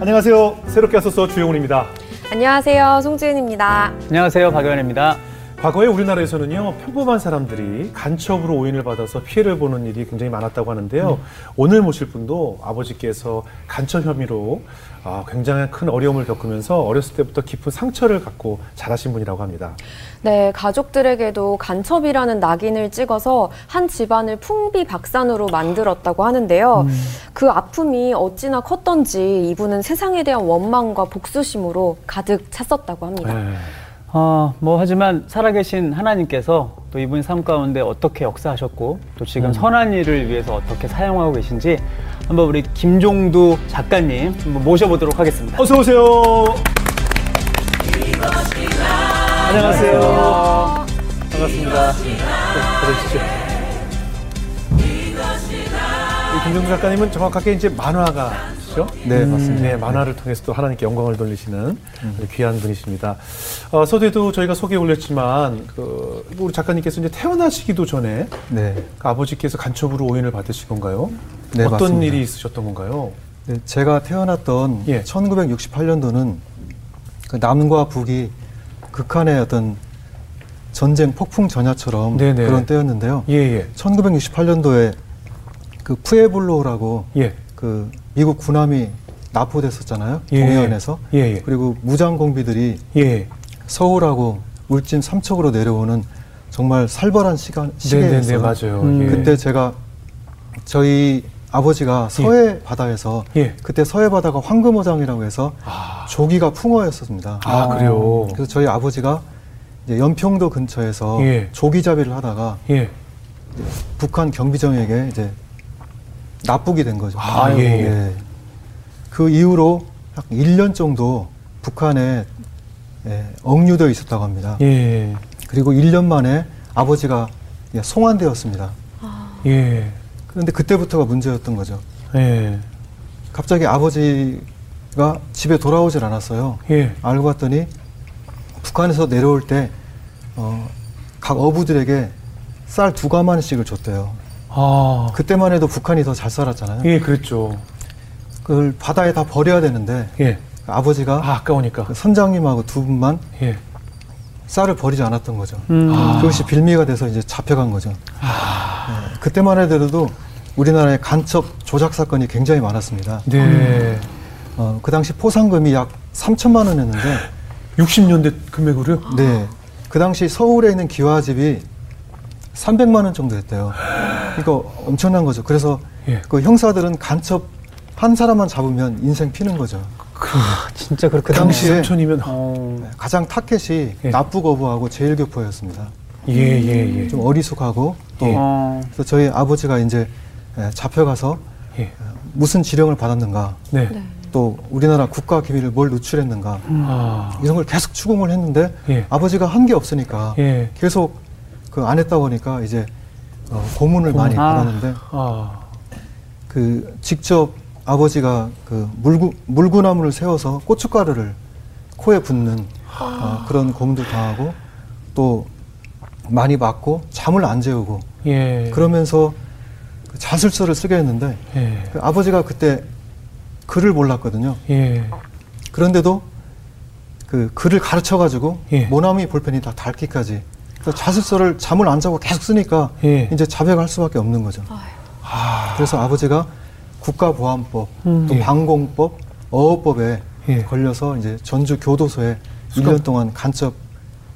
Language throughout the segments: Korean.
안녕하세요. 새롭게 하소서 주영훈입니다. 안녕하세요. 송지은입니다. 안녕하세요. 박연입니다. 과거에 우리나라에서는요 평범한 사람들이 간첩으로 오인을 받아서 피해를 보는 일이 굉장히 많았다고 하는데요. 오늘 모실 분도 아버지께서 간첩 혐의로 아, 굉장히 큰 어려움을 겪으면서 어렸을 때부터 깊은 상처를 갖고 자라신 분이라고 합니다. 네, 가족들에게도 간첩이라는 낙인을 찍어서 한 집안을 풍비박산으로 만들었다고 하는데요. 그 아픔이 어찌나 컸던지 이분은 세상에 대한 원망과 복수심으로 가득 찼었다고 합니다. 네. 어, 뭐 하지만 살아계신 하나님께서 또 이분 삶 가운데 어떻게 역사하셨고 또 지금 선한 일을 위해서 어떻게 사용하고 계신지 한번 우리 김종두 작가님 한번 모셔보도록 하겠습니다. 어서 오세요. 안녕하세요. 반갑습니다. 그러시죠. 김정수 작가님은 정확하게 이제 만화가시죠? 네, 맞습니다. 네, 만화를 통해서 또 하나님께 영광을 돌리시는 아주 귀한 분이십니다. 어, 서두에도 저희가 소개 올렸지만, 그, 우리 작가님께서 이제 태어나시기도 전에 네. 그 아버지께서 간첩으로 오인을 받으신 건가요? 네, 어떤 맞습니다. 일이 있으셨던 건가요? 네, 제가 태어났던 예. 1968년도는 그 남과 북이 극한의 어떤 전쟁 폭풍 전야처럼 네네. 그런 때였는데요. 예, 예. 1968년도에 그 푸에블로라고 예. 그 미국 군함이 납포됐었잖아요. 예. 동해안에서. 예, 예. 그리고 무장 공비들이 예. 서울하고 울진 삼척으로 내려오는 정말 살벌한 시간 네네네, 시기였어요. 맞아요. 음. 예. 그때 제가 저희 아버지가 서해 바다에서 예. 그때 서해 바다가 황금어장이라고 해서 아, 조기가 풍어였었습니다. 아, 그래요? 그래서 저희 아버지가 이제 연평도 근처에서 예. 조기잡이를 하다가 예. 북한 경비정에게 이제 납북이 된 거죠. 아, 예, 예. 그 이후로 약 1년 정도 북한에 예, 억류되어 있었다고 합니다. 예. 그리고 1년 만에 아버지가 예, 송환되었습니다. 예. 그런데 그때부터가 문제였던 거죠. 예. 갑자기 아버지가 집에 돌아오질 않았어요. 예. 알고 봤더니 북한에서 내려올 때, 어, 각 어부들에게 쌀 두 가마씩을 줬대요. 아. 그때만 해도 북한이 더 잘 살았잖아요. 예, 그랬죠. 그걸 바다에 다 버려야 되는데 예. 아버지가 아, 아까우니까. 그 선장님하고 두 분만 예. 쌀을 버리지 않았던 거죠. 음. 그것이 빌미가 돼서 이제 잡혀간 거죠. 네, 그때만 해도 우리나라의 간첩 조작 사건이 굉장히 많았습니다. 네. 어, 그 당시 포상금이 약 3천만 원이었는데 60년대 금액으로요? 네. 그 당시 서울에 있는 기와집이 300만 원 정도 했대요. 이거 엄청난 거죠. 그래서 예. 그 형사들은 간첩 한 사람만 잡으면 인생 피는 거죠. 진짜 그렇게 그 당시에 3천이면 어, 네, 가장 타켓이 예. 납북어부하고 제일교포였습니다. 예, 예, 예. 좀 어리숙하고 또 예. 어, 그래서 저희 아버지가 이제 예, 잡혀가서 예. 무슨 지령을 받았는가 네. 네. 또 우리나라 국가 기밀을 뭘 누출했는가 아. 이런 걸 계속 추궁을 했는데 예. 아버지가 한 게 없으니까 예. 계속 그 안 했다 보니까 이제 어, 고문을 많이 아. 받았는데 아. 그 직접 아버지가 그 물구, 물구나무를 세워서 고춧가루를 코에 붓는 어, 그런 고문도 당하고 또 많이 맞고 잠을 안 재우고 예. 그러면서 그 자술서를 쓰게 했는데 예. 그 아버지가 그때 글을 몰랐거든요. 예. 그런데도 그 글을 가르쳐 가지고 예. 모나미 볼펜이 다 닳기까지 그래서 자술서를 잠을 안 자고 계속 쓰니까 예. 이제 자백할 수밖에 없는 거죠. 아. 그래서 아버지가 국가보안법, 음. 또 예. 방공법, 어업법에 예. 걸려서 이제 전주 교도소에 수감- 1년 동안 간첩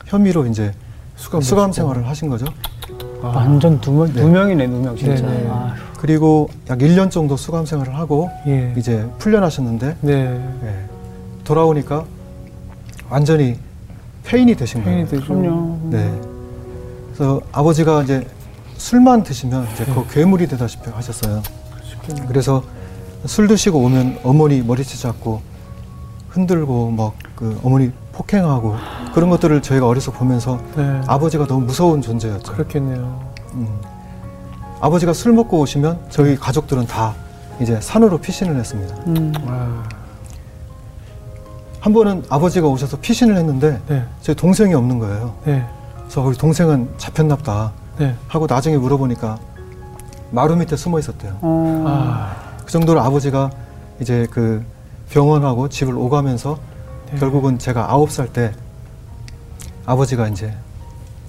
혐의로 이제 수감 수감. 생활을 하신 거죠. 아. 완전 두, 명, 네. 두 명이네, 두 명, 진짜. 네네. 아휴. 그리고 약 1년 정도 수감 생활을 하고 예. 이제 풀려나셨는데 네. 예, 돌아오니까 완전히 폐인이 되신 거예요. 폐인이 되죠. 네. 그래서 아버지가 이제 술만 드시면 이제 그 괴물이 되다시피 하셨어요. 그래서 술 드시고 오면 어머니 머리채 잡고 흔들고 막 그 어머니 폭행하고 그런 것들을 저희가 어려서 보면서 네. 아버지가 너무 무서운 존재였죠. 그렇겠네요. 음. 아버지가 술 먹고 오시면 저희 가족들은 다 이제 산으로 피신을 했습니다. 음. 아. 한 번은 아버지가 오셔서 피신을 했는데 네. 제 동생이 없는 거예요. 네. 그래서 우리 동생은 잡혔나 보다 네. 하고 나중에 물어보니까 마루 밑에 숨어 있었대요. 어. 아. 정도로 아버지가 이제 그 병원하고 집을 오가면서 네. 결국은 제가 아홉 살 때 아버지가 이제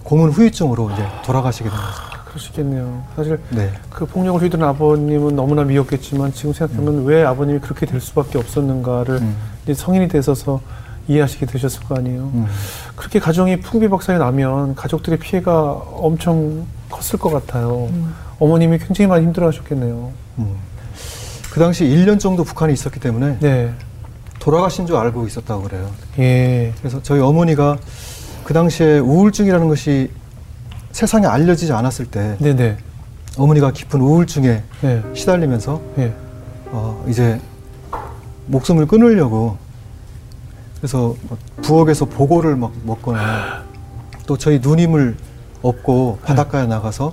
고문 후유증으로 이제 돌아가시게 된 거죠. 그러시겠네요. 사실 네. 그 폭력을 휘두른 아버님은 너무나 미웠겠지만 지금 생각하면 왜 아버님이 그렇게 될 수밖에 없었는가를 음. 이제 성인이 되셔서 이해하시게 되셨을 거 아니에요. 음. 그렇게 가정이 풍비박산이 나면 가족들의 피해가 엄청 컸을 것 같아요. 어머님이 굉장히 많이 힘들어하셨겠네요. 음. 그 당시 1년 정도 북한에 있었기 때문에 네, 돌아가신 줄 알고 있었다고 그래요. 예, 그래서 저희 어머니가 그 당시에 우울증이라는 것이 세상에 알려지지 않았을 때 네, 네, 어머니가 깊은 우울증에 네, 시달리면서 예, 어, 이제 목숨을 끊으려고 그래서 막 부엌에서 보고를 막 먹거나 또 저희 누님을 업고 바닷가에 나가서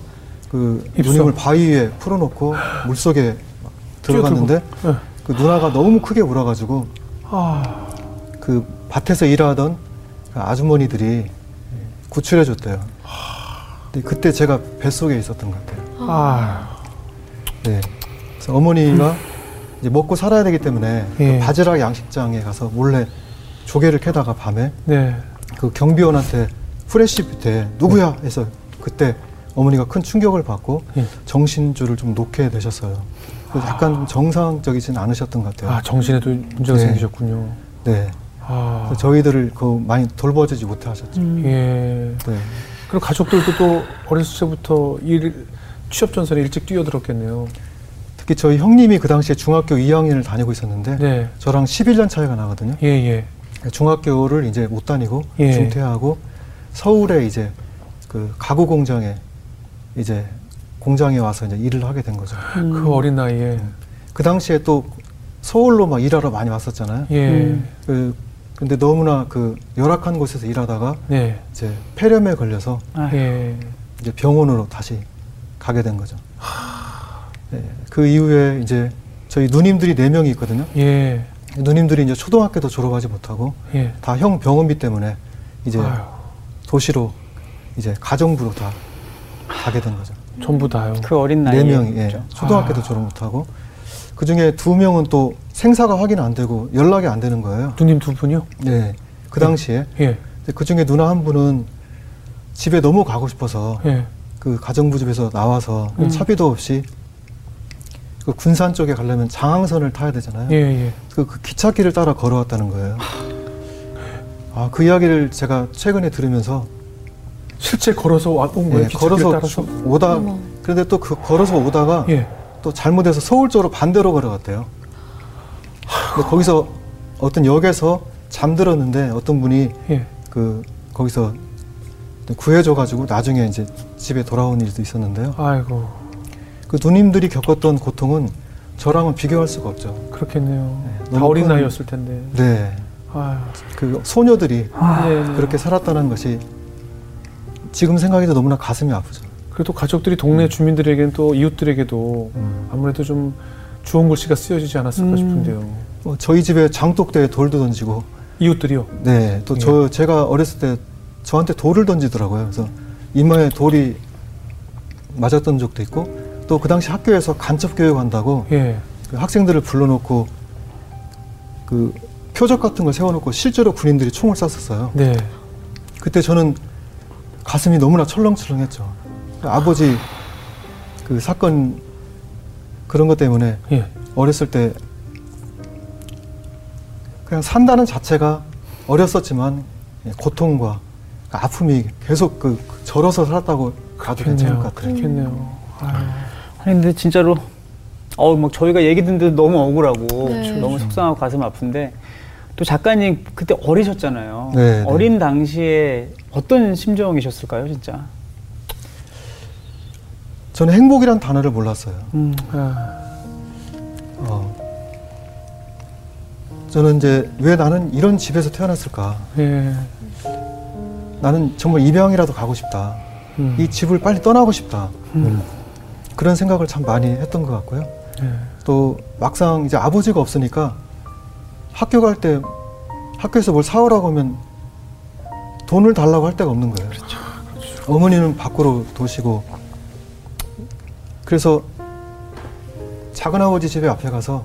그 네. 입성. 누님을 바위 위에 풀어놓고 물 속에 막 들어갔는데 네. 그 누나가 너무 크게 울어가지고 아, 그 밭에서 일하던 그 아주머니들이 구출해 줬대요. 근데 그때 제가 뱃속에 있었던 것 같아요. 아, 네. 그래서 어머니가 이제 먹고 살아야 되기 때문에 예. 그 바지락 양식장에 가서 몰래 조개를 캐다가 밤에 네, 그 경비원한테 후레쉬 밑에 누구야 해서 그때 어머니가 큰 충격을 받고 예. 정신줄을 좀 놓게 되셨어요. 약간 좀 정상적이진 않으셨던 것 같아요. 아 정신에도 문제가 네. 생기셨군요. 네. 아, 저희들을 그 많이 돌봐주지 못하셨죠. 예. 네. 그리고 가족들도 또 어렸을 때부터 일 취업 전선에 일찍 뛰어들었겠네요. 특히 저희 형님이 그 당시에 중학교 2학년을 다니고 있었는데 네, 저랑 11년 차이가 나거든요. 예, 예, 중학교를 이제 못 다니고 예. 중퇴하고 서울에 이제 그 가구 공장에 이제 공장에 와서 이제 일을 하게 된 거죠. 그 어린 나이에, 그 당시에 또 서울로 막 일하러 많이 왔었잖아요. 예, 음. 그 근데 너무나 그 열악한 곳에서 일하다가 네, 이제 폐렴에 걸려서 아, 예, 이제 병원으로 다시 가게 된 거죠. 네, 그 이후에 이제 저희 누님들이 네 명이 있거든요. 예, 누님들이 이제 초등학교도 졸업하지 못하고 예. 다 형 병원비 때문에 이제 아유, 도시로 이제 가정부로 다 가게 된 거죠. 전부 다요. 그 어린 나이에 네 명이 예, 그죠? 초등학교도 아. 졸업 못하고 그 중에 두 명은 또 생사가 확인 안 되고 연락이 안 되는 거예요. 누님 두 분이요? 네, 그 당시에 예, 그 중에 누나 한 분은 집에 너무 가고 싶어서 예, 그 가정부 집에서 나와서 음. 차비도 없이 그 군산 쪽에 가려면 장항선을 타야 되잖아요. 예, 예. 그, 그 기찻길을 따라 걸어왔다는 거예요. 아, 그 이야기를 제가 최근에 들으면서 실제 걸어서 와- 온 거예요? 예, 걸어서 따라서? 주- 오다 어머. 그런데 또 그 걸어서 오다가 예, 또 잘못해서 서울 쪽으로 반대로 걸어갔대요. 근데 거기서 어떤 역에서 잠들었는데 어떤 분이 예. 그 거기서 구해줘가지고 나중에 이제 집에 돌아온 일도 있었는데요. 아이고, 그 누님들이 겪었던 고통은 저랑은 비교할 수가 없죠. 그렇겠네요. 네, 다 어린 큰- 나이였을 텐데. 네, 아유, 그 소녀들이 아, 예, 예. 그렇게 살았다는 것이 지금 생각해도 너무나 가슴이 아프죠. 그래도 가족들이 동네 주민들에게는 또 이웃들에게도 음. 아무래도 좀 좋은 글씨가 쓰여지지 않았을까 음. 싶은데요. 어, 저희 집에 장독대에 돌도 던지고, 이웃들이요? 네, 또저 제가 어렸을 때 저한테 돌을 던지더라고요. 그래서 이마에 돌이 맞았던 적도 있고, 또 그 당시 학교에서 간첩 교육한다고 예. 그 학생들을 불러놓고 그 표적 같은 걸 세워놓고 실제로 군인들이 총을 쐈었어요. 네. 그때 저는 가슴이 너무나 철렁철렁했죠. 아버지 그 사건 그런 것 때문에 예. 어렸을 때 그냥 산다는 자체가 어렸었지만 고통과 아픔이 계속 그 절어서 살았다고 가도 괜찮을 것 같아요. 그렇겠네요. 아유. 아니 근데 진짜로 어우 막 저희가 얘기 듣는데 너무 억울하고 네. 너무 속상하고 가슴 아픈데 또 작가님 그때 어리셨잖아요. 네, 네. 어린 당시에 어떤 심정이셨을까요, 진짜? 저는 행복이란 단어를 몰랐어요. 음. 아, 어. 저는 이제 왜 나는 이런 집에서 태어났을까? 예. 나는 정말 입양이라도 가고 싶다. 음. 이 집을 빨리 떠나고 싶다. 음. 그런 생각을 참 많이 했던 것 같고요. 예. 또 막상 이제 아버지가 없으니까 학교 갈 때 학교에서 뭘 사오라고 하면 돈을 달라고 할 데가 없는 거예요. 어머니는 밖으로 도시고 그래서 작은 아버지 집에 앞에 가서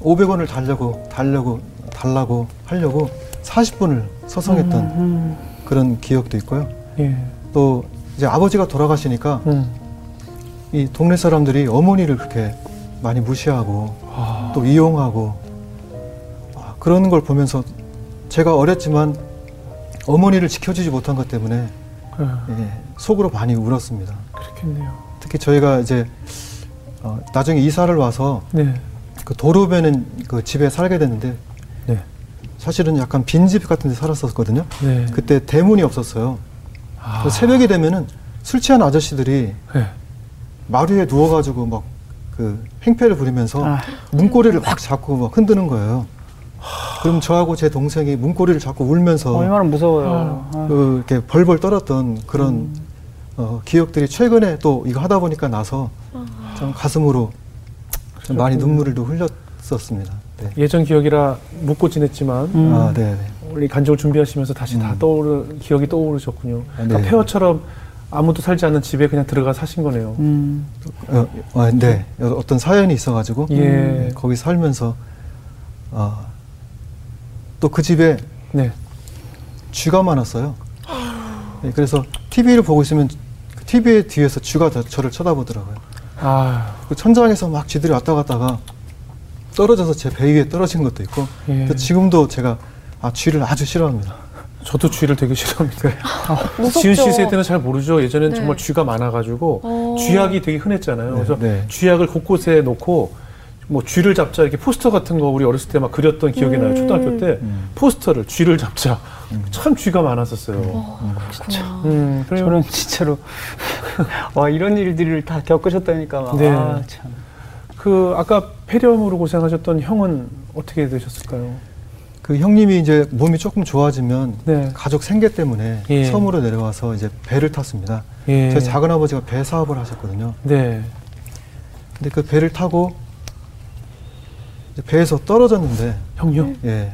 500원을 달려고 달려고 달라고 하려고 40분을 서성했던 음, 그런 기억도 있고요. 예. 또 이제 아버지가 돌아가시니까 음. 이 동네 사람들이 어머니를 그렇게 많이 무시하고 아, 또 이용하고 아, 그런 걸 보면서 제가 어렸지만 어머니를 지켜주지 못한 것 때문에 예, 예, 속으로 많이 울었습니다. 그렇겠네요. 특히 저희가 이제 어, 나중에 이사를 와서 네. 그 도로변은 그 집에 살게 됐는데 네. 사실은 약간 빈집 같은 데 살았었거든요. 네. 그때 대문이 없었어요. 아, 새벽이 되면은 술 취한 아저씨들이 예. 마루에 누워가지고 막 그 행패를 부리면서 아. 문고리를 막 잡고 막 흔드는 거예요. 그럼 저하고 제 동생이 문고리를 잡고 울면서 얼마나 무서워요. 아. 그 이렇게 벌벌 떨었던 그런 어, 기억들이 최근에 또 이거 하다 보니까 나서 좀 가슴으로 좀 많이 눈물을 또 흘렸었습니다. 네. 예전 기억이라 묻고 지냈지만 음. 아, 네, 네. 우리 간직을 준비하시면서 다시 다 음. 떠오르 기억이 떠오르셨군요. 아, 그러니까 네. 폐허처럼 아무도 살지 않는 집에 그냥 들어가 사신 거네요. 음. 어, 어, 네. 어떤 사연이 있어가지고 예. 네, 거기 살면서 어, 또그 집에 네. 쥐가 많았어요. 네, 그래서 TV를 보고 있으면 그 TV 뒤에서 쥐가 저- 저를 쳐다보더라고요. 아, 그 천장에서 막 쥐들이 왔다 갔다가 떨어져서 제 배 위에 떨어진 것도 있고 예. 지금도 제가 아, 쥐를 아주 싫어합니다. 저도 쥐를 되게 싫어합니다. 무섭죠. 지은 씨 세대는 잘 모르죠. 예전엔 네. 정말 쥐가 많아가지고 어. 쥐약이 되게 흔했잖아요. 네, 그래서 네. 쥐약을 곳곳에 놓고 뭐 쥐를 잡자 이렇게 포스터 같은 거 우리 어렸을 때 막 그렸던 기억이 나요. 초등학교 때 음. 포스터를 쥐를 잡자. 음. 참 쥐가 많았었어요. 그렇구나. 음, 그래요. 저는 진짜로 와 이런 일들을 다 겪으셨다니까 막, 네. 아, 참. 그 아까 폐렴으로 고생하셨던 형은 어떻게 되셨을까요? 그 형님이 이제 몸이 조금 좋아지면 네. 가족 생계 때문에 예. 섬으로 내려와서 이제 배를 탔습니다. 예. 저희 작은 아버지가 배 사업을 하셨거든요. 네. 근데 그 배를 타고 이제 배에서 떨어졌는데 형요? 예.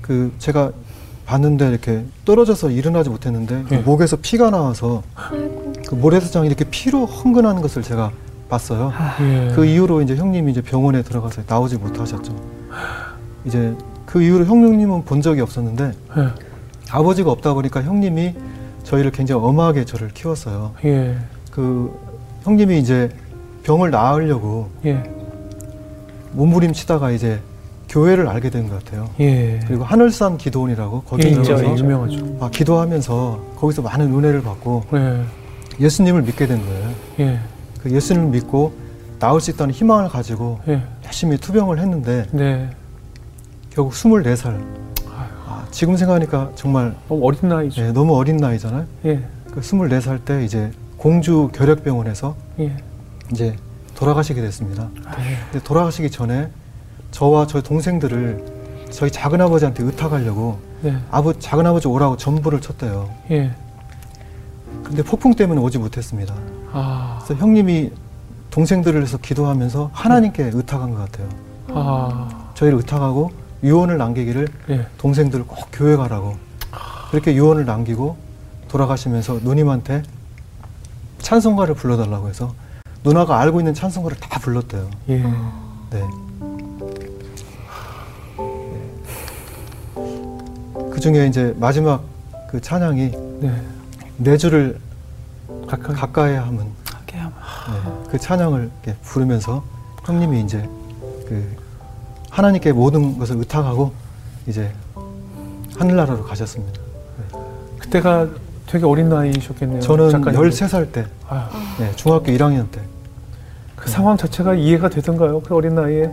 그 제가 봤는데 이렇게 떨어져서 일어나지 못했는데 그 예. 목에서 피가 나와서 그 모래사장이 이렇게 피로 흥건하는 것을 제가 봤어요. 예. 그 이후로 이제 형님이 이제 병원에 들어가서 나오지 못하셨죠. 이제 그 이후로 형님은 본 적이 없었는데 예. 아버지가 없다 보니까 형님이 저희를 굉장히 엄하게 저를 키웠어요. 예. 그 형님이 이제 병을 나으려고 예. 몸부림치다가 이제 교회를 알게 된 것 같아요. 예. 그리고 하늘산 기도원이라고 거기 예, 예, 유명하죠. 아, 기도하면서 거기서 많은 은혜를 받고 예. 예수님을 믿게 된 거예요. 예. 그 예수님을 믿고 나올 수 있다는 희망을 가지고 예. 열심히 투병을 했는데 네. 결국 24살. 아, 지금 생각하니까 정말 너무 어린 나이죠. 예, 너무 어린 나이잖아요. 예. 그 24살 때 이제 공주 결핵병원에서 예. 이제 돌아가시게 됐습니다. 네. 근데 돌아가시기 전에 저와 저희 동생들을 저희 작은 아버지한테 의탁하려고 네. 아버 작은 아버지 오라고 전부를 쳤대요. 예. 근데 폭풍 때문에 오지 못했습니다. 아. 그래서 형님이 동생들을 해서 기도하면서 하나님께 의탁한 것 같아요. 아. 저희를 의탁하고 유언을 남기기를 예. 동생들 꼭 교회 가라고 그렇게 유언을 남기고 돌아가시면서 누님한테 찬송가를 불러달라고 해서 누나가 알고 있는 찬송가를 다 불렀대요. 예. 네. 그 중에 이제 마지막 그 찬양이 네. 내 주를 가까이. 가까이 하면. 네, 그 찬양을 이렇게 부르면서 형님이 이제 그 하나님께 모든 것을 의탁하고 이제 하늘나라로 가셨습니다. 그때가 되게 어린 나이셨겠네요. 저는 작가님. 13살 때, 아, 네, 중학교 1학년 때. 그 상황 자체가 이해가 되던가요? 그 어린 나이에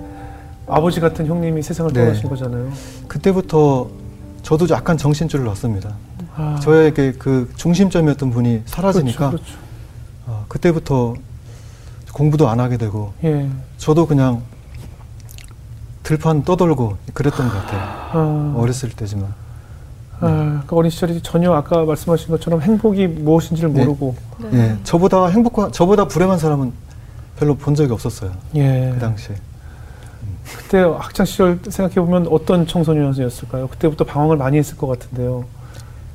아버지 같은 형님이 세상을 네. 떠나신 거잖아요. 그때부터 저도 약간 정신줄을 놨습니다. 아, 저에게 그 중심점이었던 분이 사라지니까 그렇죠, 그렇죠. 어, 그때부터 공부도 안 하게 되고 예. 저도 그냥 들판 떠돌고 그랬던 것 같아요. 아, 어렸을 때지만. 아, 그 어린 시절이 전혀 아까 말씀하신 것처럼 행복이 무엇인지를 네. 모르고 예, 저보다 행복한, 저보다 불행한 사람은 별로 본 적이 없었어요. 예. 그 당시에. 그때 학창 시절 생각해 보면 어떤 청소년이었을까요? 그때부터 방황을 많이 했을 것 같은데요.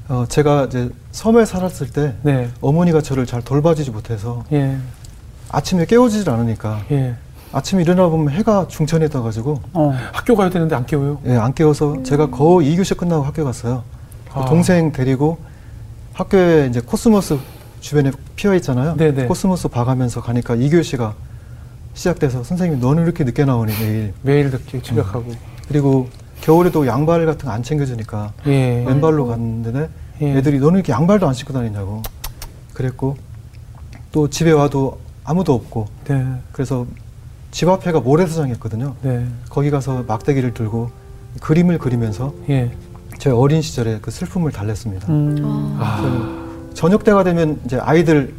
어, 제가 이제 섬에 살았을 때 네. 어머니가 저를 잘 돌봐주지 못해서 예. 아침에 깨워주질 않으니까 예. 아침에 일어나 보면 해가 중천에 떠가지고 어. 학교 가야 되는데 안 깨워요? 예, 안 깨워서 제가 거의 2교시 끝나고 학교 갔어요. 그 아. 동생 데리고 학교에 이제 코스모스 주변에 피어 있잖아요. 네네. 코스모스 봐가면서 가니까 2교시가 시작돼서 선생님 너는 이렇게 늦게 나오니 매일 매일 늦게 지각하고. 그리고 겨울에도 양발 같은 거 안 챙겨주니까 예. 맨발로 갔는데 예. 애들이 너는 이렇게 양발도 안 신고 다니냐고 그랬고 또 집에 와도 아무도 없고 네. 그래서 집 앞에가 모래사장이었거든요. 네. 거기 가서 막대기를 들고 그림을 그리면서 예. 제 어린 시절에 그 슬픔을 달랬습니다. 음. 아. 저녁 때가 되면 이제 아이들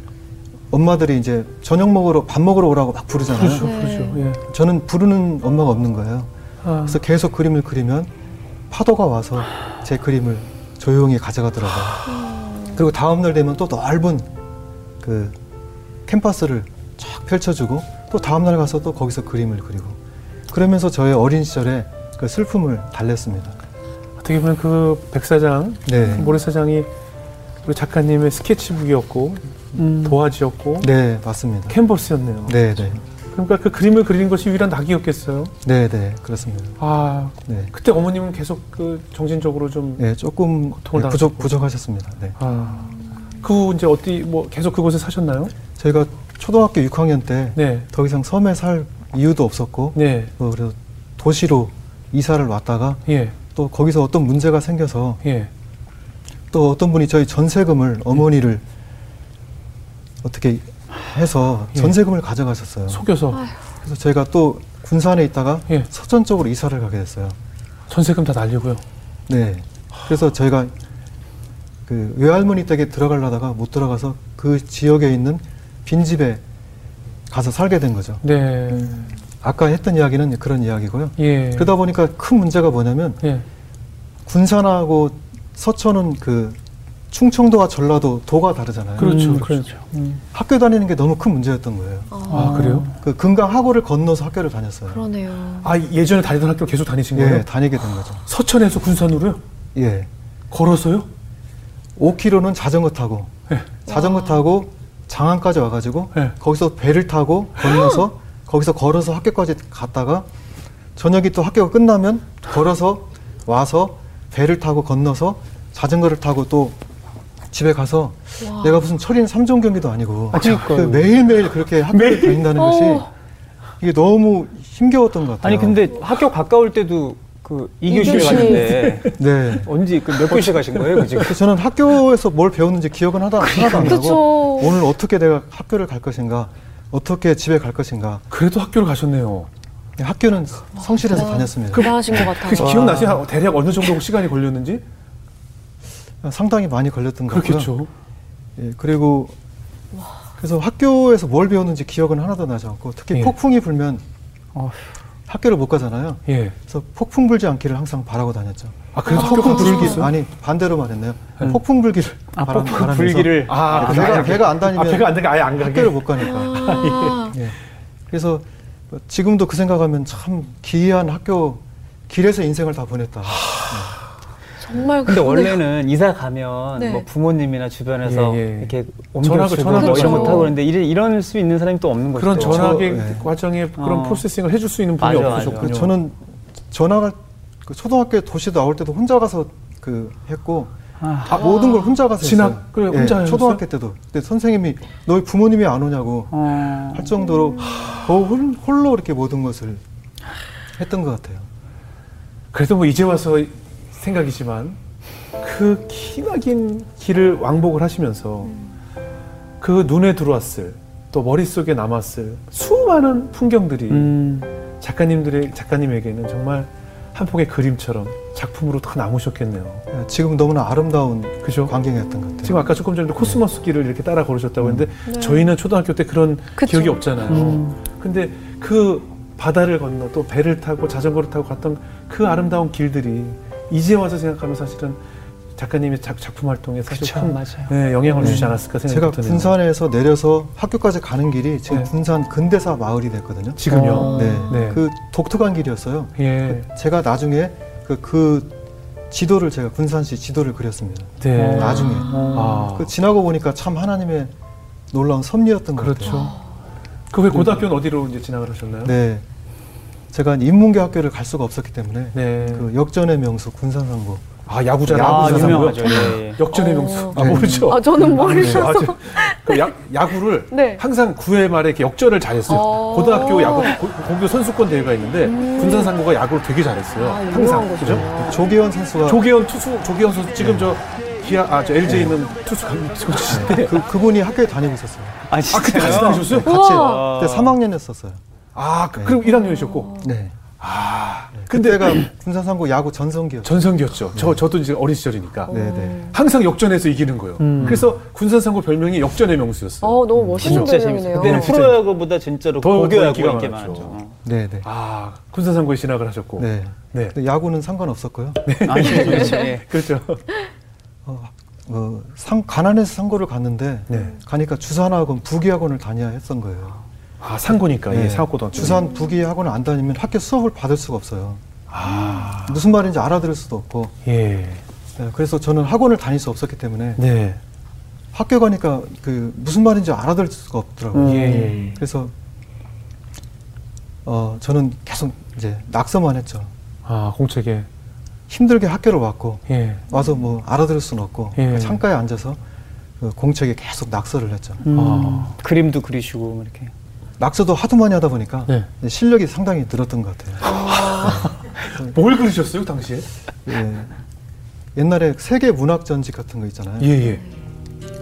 엄마들이 이제 저녁 먹으러 밥 먹으러 오라고 막 부르잖아요. 그렇죠. 네. 그렇죠. 예. 저는 부르는 엄마가 없는 거예요. 아. 그래서 계속 그림을 그리면 파도가 와서 제 그림을 조용히 가져가더라고요. 그리고 다음 날 되면 또 넓은 그 캠퍼스를 쫙 펼쳐주고 또 다음 날 가서 또 거기서 그림을 그리고 그러면서 저의 어린 시절에 그 슬픔을 달랬습니다. 어떻게 보면 그 백사장, 네. 그 모래사장이 우리 작가님의 스케치북이었고 음. 도화지였고 네, 맞습니다. 캔버스였네요. 네, 네. 그러니까 그 그림을 그리는 것이 유일한 낙이었겠어요. 네, 네, 그렇습니다. 아, 네. 그때 어머님은 계속 그 정신적으로 좀 네, 조금 고통을 네, 부족. 부족하셨습니다. 네. 아, 그 이제 어디 뭐 계속 그곳에 사셨나요? 저희가 초등학교 6학년 때더 네, 이상 섬에 살 이유도 없었고 네, 또 그래서 도시로 이사를 왔다가 예, 또 거기서 어떤 문제가 생겨서 예, 또 어떤 분이 저희 전세금을 어머니를 어떻게 해서 예. 전세금을 가져가셨어요. 속여서 그래서 저희가 또 군산에 있다가 예. 서천 쪽으로 이사를 가게 됐어요. 전세금 다 날리고요. 네. 그래서 저희가 그 외할머니 댁에 들어가려다가 못 들어가서 그 지역에 있는 빈집에 가서 살게 된 거죠. 네, 아까 했던 이야기는 그런 이야기고요. 예, 그러다 보니까 큰 문제가 뭐냐면 예, 군산하고 서천은 그 충청도와 전라도 도가 다르잖아요. 그렇죠, 음, 그렇죠. 그렇죠. 음. 학교 다니는 게 너무 큰 문제였던 거예요. 아, 그래요? 그 금강 하고를 건너서 학교를 다녔어요. 그러네요. 아, 예전에 다니던 학교 계속 다니신 예, 거예요? 다니게 된 거죠. 서천에서 군산으로요? 예. 걸어서요? 5km는 자전거 타고 예. 자전거 타고 장안까지 와가지고 네. 거기서 배를 타고 건너서 거기서 걸어서 학교까지 갔다가 저녁이 또 학교가 끝나면 걸어서 와서 배를 타고 건너서 자전거를 타고 또 집에 가서 와. 내가 무슨 철인 삼종 경기도 아니고 아. 그 매일매일 그렇게 학교를 다닌다는 것이 어. 이게 너무 힘겨웠던 것 같아요. 아니 근데 학교 가까울 때도 그 2교시를 이교시. 갔는데 네. 언제 그몇 교시 가신 거예요, 그 지금? 저는 학교에서 뭘 배웠는지 기억은 하다, 하나도 안 나고 그쵸. 오늘 어떻게 내가 학교를 갈 것인가 어떻게 집에 갈 것인가 그래도 학교를 가셨네요. 학교는 성실해서 다녔습니다. 대단하신 것 같아요. 그 기억나세요? 대략 어느 정도 시간이 걸렸는지? 상당히 많이 걸렸던 것 같고요. 그렇겠죠. 예, 그리고 그래서 학교에서 뭘 배웠는지 기억은 하나도 나지 않고 특히 예. 폭풍이 불면 어휴. 학교를 못 가잖아요. 예. 그래서 폭풍 불지 않기를 항상 바라고 다녔죠. 아, 그래도 아, 폭풍 불기? 아니 반대로 말했네요. 음. 폭풍 불기를 아, 바람- 폭풍 불기를 아, 배가, 아, 배가 안 아, 다니면 배가 안 되게 아예 안 가게. 학교를 못 가니까. 아, 예. 그래서 지금도 그 생각하면 참 기이한 학교 길에서 인생을 다 보냈다. 정말 근데 그러네요. 원래는 이사 가면 네. 뭐 부모님이나 주변에서 예, 예. 이렇게 전학을- 옮겨주고 이런 가죠. 것하고 그런데 이럴 수 있는 사람이 또 없는 거죠. 그런 저, 예. 과정에 그런 어. 프로세싱을 해줄 수 있는 분이 없으셨군요. 그 저는 전학을 그 초등학교 도시 나올 때도 혼자 가서 그 했고 아, 다 모든 걸 혼자 가서 진학. 그래, 예, 혼자 하셨어요? 초등학교 때도. 근데 선생님이 너희 부모님이 안 오냐고 어. 할 정도로 더 홀, 홀로 이렇게 모든 것을 했던 것 같아요. 그래도 뭐 이제 와서 생각이지만 그 기나긴 길을 왕복을 하시면서 그 눈에 들어왔을 또 머릿속에 남았을 수많은 풍경들이 음, 작가님들의 작가님에게는 정말 한 폭의 그림처럼 작품으로 다 남으셨겠네요. 예, 지금 너무나 아름다운 그죠? 광경이었던 것 같아요. 지금 아까 조금 전에 코스모스 길을 이렇게 따라 걸으셨다고 했는데 네. 저희는 초등학교 때 그런 그쵸. 기억이 없잖아요. 음. 근데 그 바다를 건너 또 배를 타고 자전거를 타고 갔던 그 아름다운 길들이 이제 와서 생각하면 사실은 작가님의 작, 작품 활동에 사실 그쵸, 큰 맞아요. 네, 영향을 네. 주지 않았을까 제가 생각이 드네요. 군산에서 내려서 학교까지 가는 길이 지금 네. 군산 근대사 마을이 됐거든요. 지금요. 어. 네. 네. 그 독특한 길이었어요. 예. 제가 나중에 그, 그 지도를 제가 군산시 지도를 그렸습니다. 네. 어. 나중에. 어. 아. 그 지나고 보니까 참 하나님의 놀라운 섭리였던 것 그렇죠. 같아요. 그 후에 고등학교는 어디로 이제 진학을 하셨나요? 네. 제가 인문계 학교를 갈 수가 없었기 때문에 네. 그 역전의 명수 군산상고 아 야구잖아요. 아? 유명하죠. 예, 예. 역전의 어. 명수. 아 네. 모르죠. 아, 저는 모르셔서. 아, 저- 그 야, 야구를 네. 항상 9회 말에 이렇게 역전을 잘했어요. 어. 고등학교 야구 고- 공교 선수권 대회가 있는데 군산 상고가 야구를 되게 잘했어요. 아, 항상 그죠? 거죠. 조기현 선수가 조기현 투수 조기현 선수 지금 저 기아 아저 LG에 있는 투수 감독이신데 그, 그분이 학교에 다니고 있었어요. 아, 아 그때 같이? 다니셨어요? 같이. 그때 3학년이었었어요. 아 그, 그럼 1학년이셨고 네. 아 근데 근데 그때가 군산상고 야구 전성기였죠. 전성기였죠. 저 저도 이제 어린 시절이니까 네, 네. 항상 역전해서 이기는 거예요. 그래서 군산상고 별명이 역전의 명수였어요. 어, 너무 멋있는 진짜 별명이네요. 그때는. 프로야구보다 진짜로 더 고교야구 인기가 인기 많았죠. 많았죠. 네, 네. 아 군산상고에 진학을 하셨고 네. 네. 근데 야구는 상관없었고요. 아, 그렇죠. 예. 그렇죠. 어, 어, 상, 가난해서 상고를 갔는데 네. 가니까 주산학원, 부기학원을 다녀야 했던 거예요. 아 상고니까 네. 예, 사학고등학교. 주산 부기학원을 안 다니면 학교 수업을 받을 수가 없어요. 아 무슨 말인지 알아들을 수도 없고 예. 네, 그래서 저는 학원을 다닐 수 없었기 때문에 네. 학교 가니까 그 무슨 말인지 알아들을 수가 없더라고요. 음. 예. 그래서 어, 저는 계속 이제 낙서만 했죠. 아 공책에 힘들게 학교를 왔고 예. 와서 뭐 알아들을 수는 없고 예. 그 창가에 앉아서 그 공책에 계속 낙서를 했죠. 음, 아. 그림도 그리시고 뭐 이렇게. 낙서도 하도 많이 하다 보니까 네. 실력이 상당히 늘었던 것 같아요. 뭘 그리셨어요 당시에? 예. 옛날에 세계 문학 전집 같은 거 있잖아요. 예 예.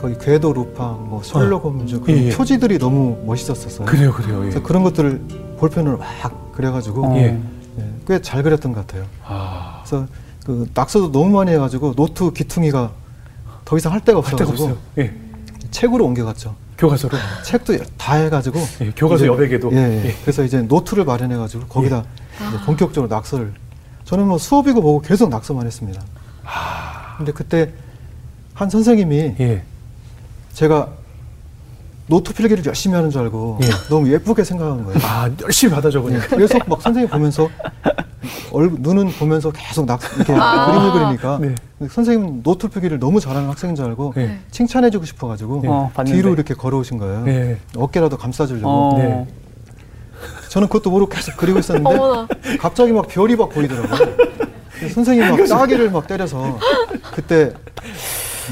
거기 궤도 루팡, 뭐 홈즈 그 예, 예. 표지들이 너무 멋있었었어요. 그래요 그래요. 예. 그래서 그런 것들을 볼펜으로 막 그려가지고 어. 예. 꽤 잘 그렸던 것 같아요. 아. 그래서 그 낙서도 너무 많이 해가지고 노트 귀퉁이가 더 이상 할 데가 할 데가 없어가지고. 예. 책으로 옮겨갔죠. 교과서로. 책도 다 해가지고 예, 교과서 이제- 여백에도. 예, 예. 예. 그래서 이제 노트를 마련해가지고 거기다 이제 본격적으로 낙서를 저는 뭐 수업이고 뭐고 계속 낙서만 했습니다. 근데 그때 한 선생님이 예. 제가 노트 필기를 열심히 하는 줄 알고 예. 너무 예쁘게 생각한 거예요. 아 열심히 받아 적으니까. 네, 계속 막 선생님 보면서 얼굴 눈은 보면서 계속 낙 이렇게 그림을 그리니까 네. 선생님 노트 필기를 너무 잘하는 학생인 줄 알고 네. 칭찬해주고 싶어가지고 어, 봤는데. 뒤로 이렇게 걸어오신 거예요. 예. 어깨라도 감싸주려고. 어. 네. 저는 그것도 모르고 계속 그리고 있었는데. 갑자기 막 별이 막 보이더라고요. 그래서 선생님이 막 따귀를 막 때려서 그때